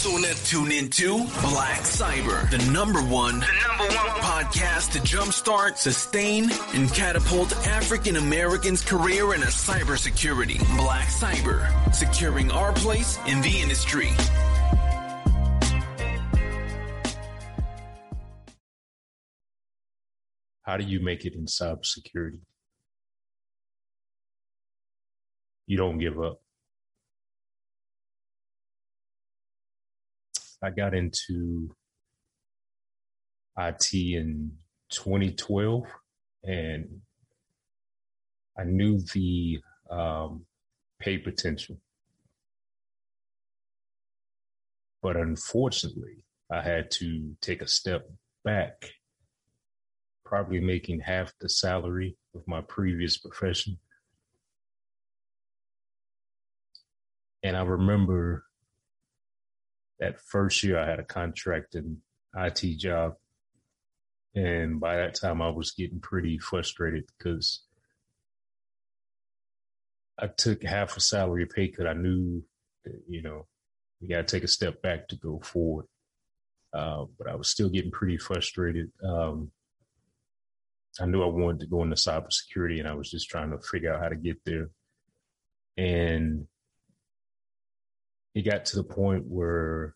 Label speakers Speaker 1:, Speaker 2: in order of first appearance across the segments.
Speaker 1: So now tune into Black Cyber, the number one, the number one podcast to jumpstart, sustain, and catapult African Americans' career in a cybersecurity. Black Cyber, securing our place in the industry.
Speaker 2: How do you make it in cybersecurity? You don't give up. I got into IT in 2012 and I knew the um, pay potential. But unfortunately, I had to take a step back, probably making half the salary of my previous profession. And I remember that first year I had a contract in IT job. And by that time I was getting pretty frustrated because I took half a salary pay cut. I knew that, you know, we got to take a step back to go forward. Uh, but I was still getting pretty frustrated. Um, I knew I wanted to go into cybersecurity and I was just trying to figure out how to get there. And it got to the point where,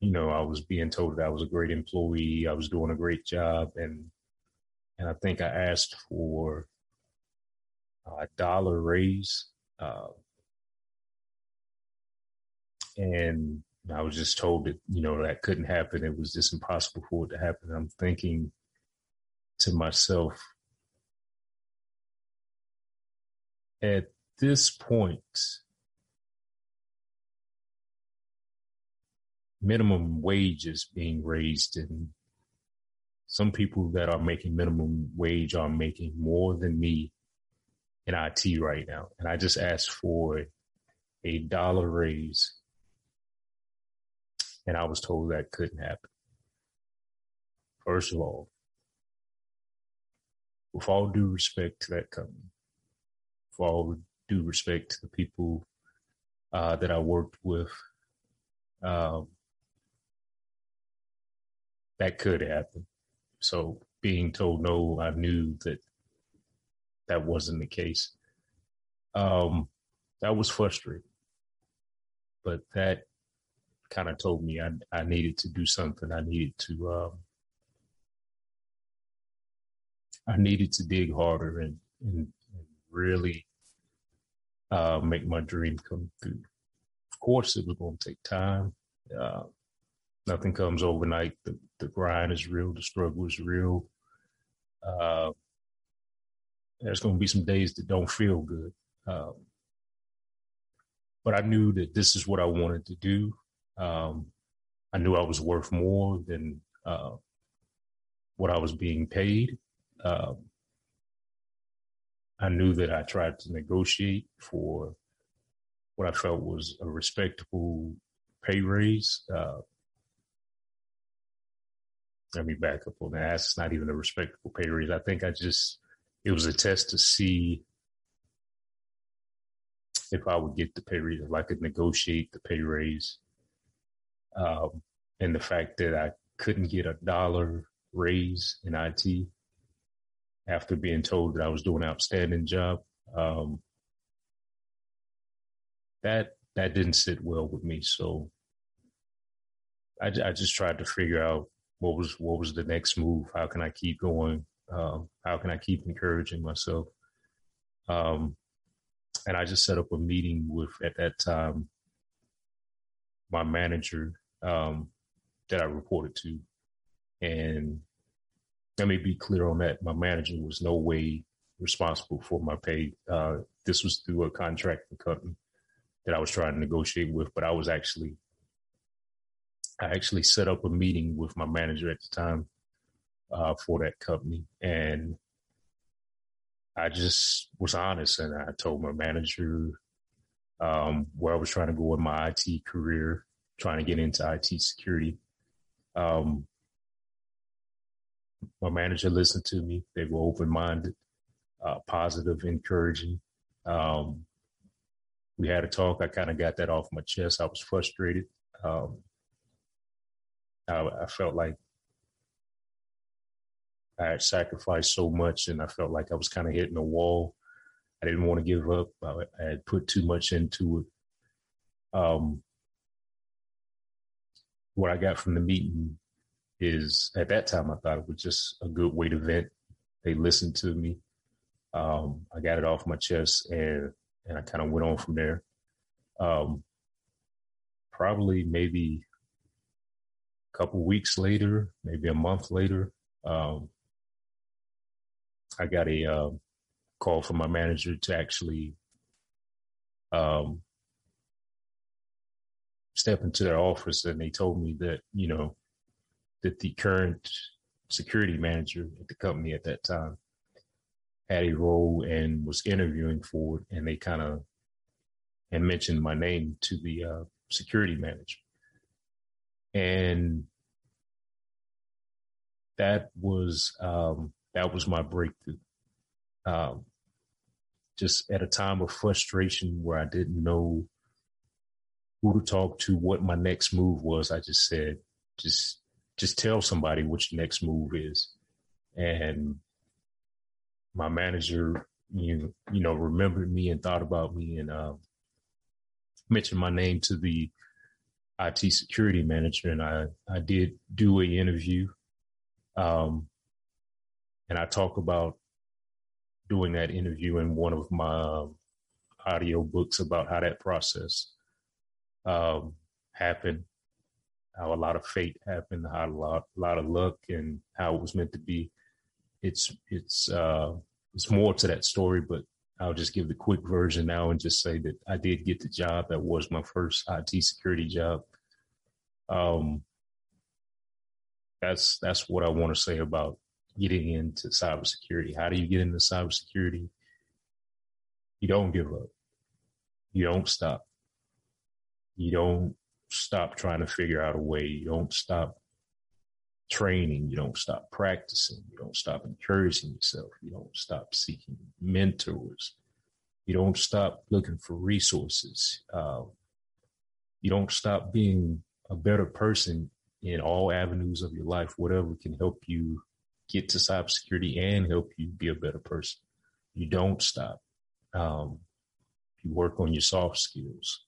Speaker 2: you know, I was being told that I was a great employee, I was doing a great job, and and I think I asked for a dollar raise, uh, and I was just told that you know that couldn't happen. It was just impossible for it to happen. I'm thinking to myself, at this point, minimum wages being raised and some people that are making minimum wage are making more than me in IT right now. And I just asked for a dollar raise and I was told that couldn't happen. First of all, with all due respect to that company, with all due respect to the people uh, that I worked with, um, that could happen. So being told no, I knew that that wasn't the case. Um, that was frustrating, but that kind of told me I, I needed to do something. I needed to, um, I needed to dig harder and, and, and really uh, make my dream come through. Of course, it was going to take time. Uh, nothing comes overnight. The, the grind is real. The struggle is real. Uh, there's going to be some days that don't feel good. Um, but I knew that this is what I wanted to do. Um, I knew I was worth more than uh, what I was being paid. Um, I knew that I tried to negotiate for what I felt was a respectable pay raise. Uh, let me back up on that. It's not even a respectable pay raise. I think I just, it was a test to see if I would get the pay raise, if I could negotiate the pay raise. Um, and the fact that I couldn't get a dollar raise in IT after being told that I was doing an outstanding job. Um, that, that didn't sit well with me. So I, I just tried to figure out what was what was the next move? How can I keep going? Um, how can I keep encouraging myself? Um, and I just set up a meeting with at that time my manager um, that I reported to, and let me be clear on that: my manager was no way responsible for my pay. Uh, this was through a contracting company that I was trying to negotiate with, but I was actually I actually set up a meeting with my manager at the time uh, for that company, and I just was honest, and I told my manager um, where I was trying to go in my IT career, trying to get into IT security. Um, my manager listened to me; they were open minded, uh, positive, encouraging. Um, we had a talk. I kind of got that off my chest. I was frustrated. Um, I, I felt like I had sacrificed so much, and I felt like I was kind of hitting a wall. I didn't want to give up. I, I had put too much into it. Um, what I got from the meeting is at that time I thought it was just a good way to vent. They listened to me. Um, I got it off my chest and and I kind of went on from there. Um, probably maybe couple weeks later, maybe a month later, um, I got a uh, call from my manager to actually um, step into their office, and they told me that you know that the current security manager at the company at that time had a role and was interviewing for it, and they kind of and mentioned my name to the uh, security manager, and that was um, that was my breakthrough. Um, just at a time of frustration where I didn't know who to talk to, what my next move was, I just said, just just tell somebody which next move is. And my manager, you you know, remembered me and thought about me and uh, mentioned my name to the IT security manager, and I I did do a interview, um, and I talk about doing that interview in one of my um, audio books about how that process um, happened, how a lot of fate happened, how a lot, a lot of luck, and how it was meant to be. It's it's uh, it's more to that story, but I'll just give the quick version now and just say that I did get the job. That was my first IT security job. Um, that's that's what I want to say about getting into cybersecurity. How do you get into cybersecurity? You don't give up. You don't stop. You don't stop trying to figure out a way. You don't stop training. You don't stop practicing. You don't stop encouraging yourself. You don't stop seeking mentors. You don't stop looking for resources. Uh, you don't stop being a better person in all avenues of your life, whatever can help you get to cybersecurity and help you be a better person. You don't stop. Um, you work on your soft skills.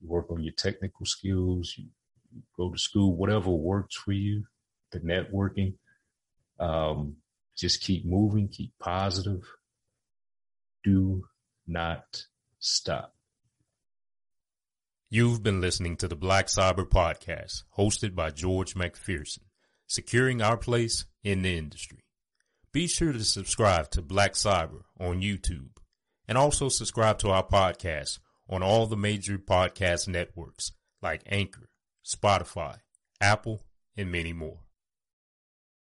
Speaker 2: You work on your technical skills. You, you go to school, whatever works for you. The networking. Um, just keep moving. Keep positive. Do not stop.
Speaker 3: You've been listening to the Black Cyber Podcast, hosted by George McPherson securing our place in the industry. Be sure to subscribe to Black Cyber on YouTube and also subscribe to our podcast on all the major podcast networks like Anchor, Spotify, Apple, and many more.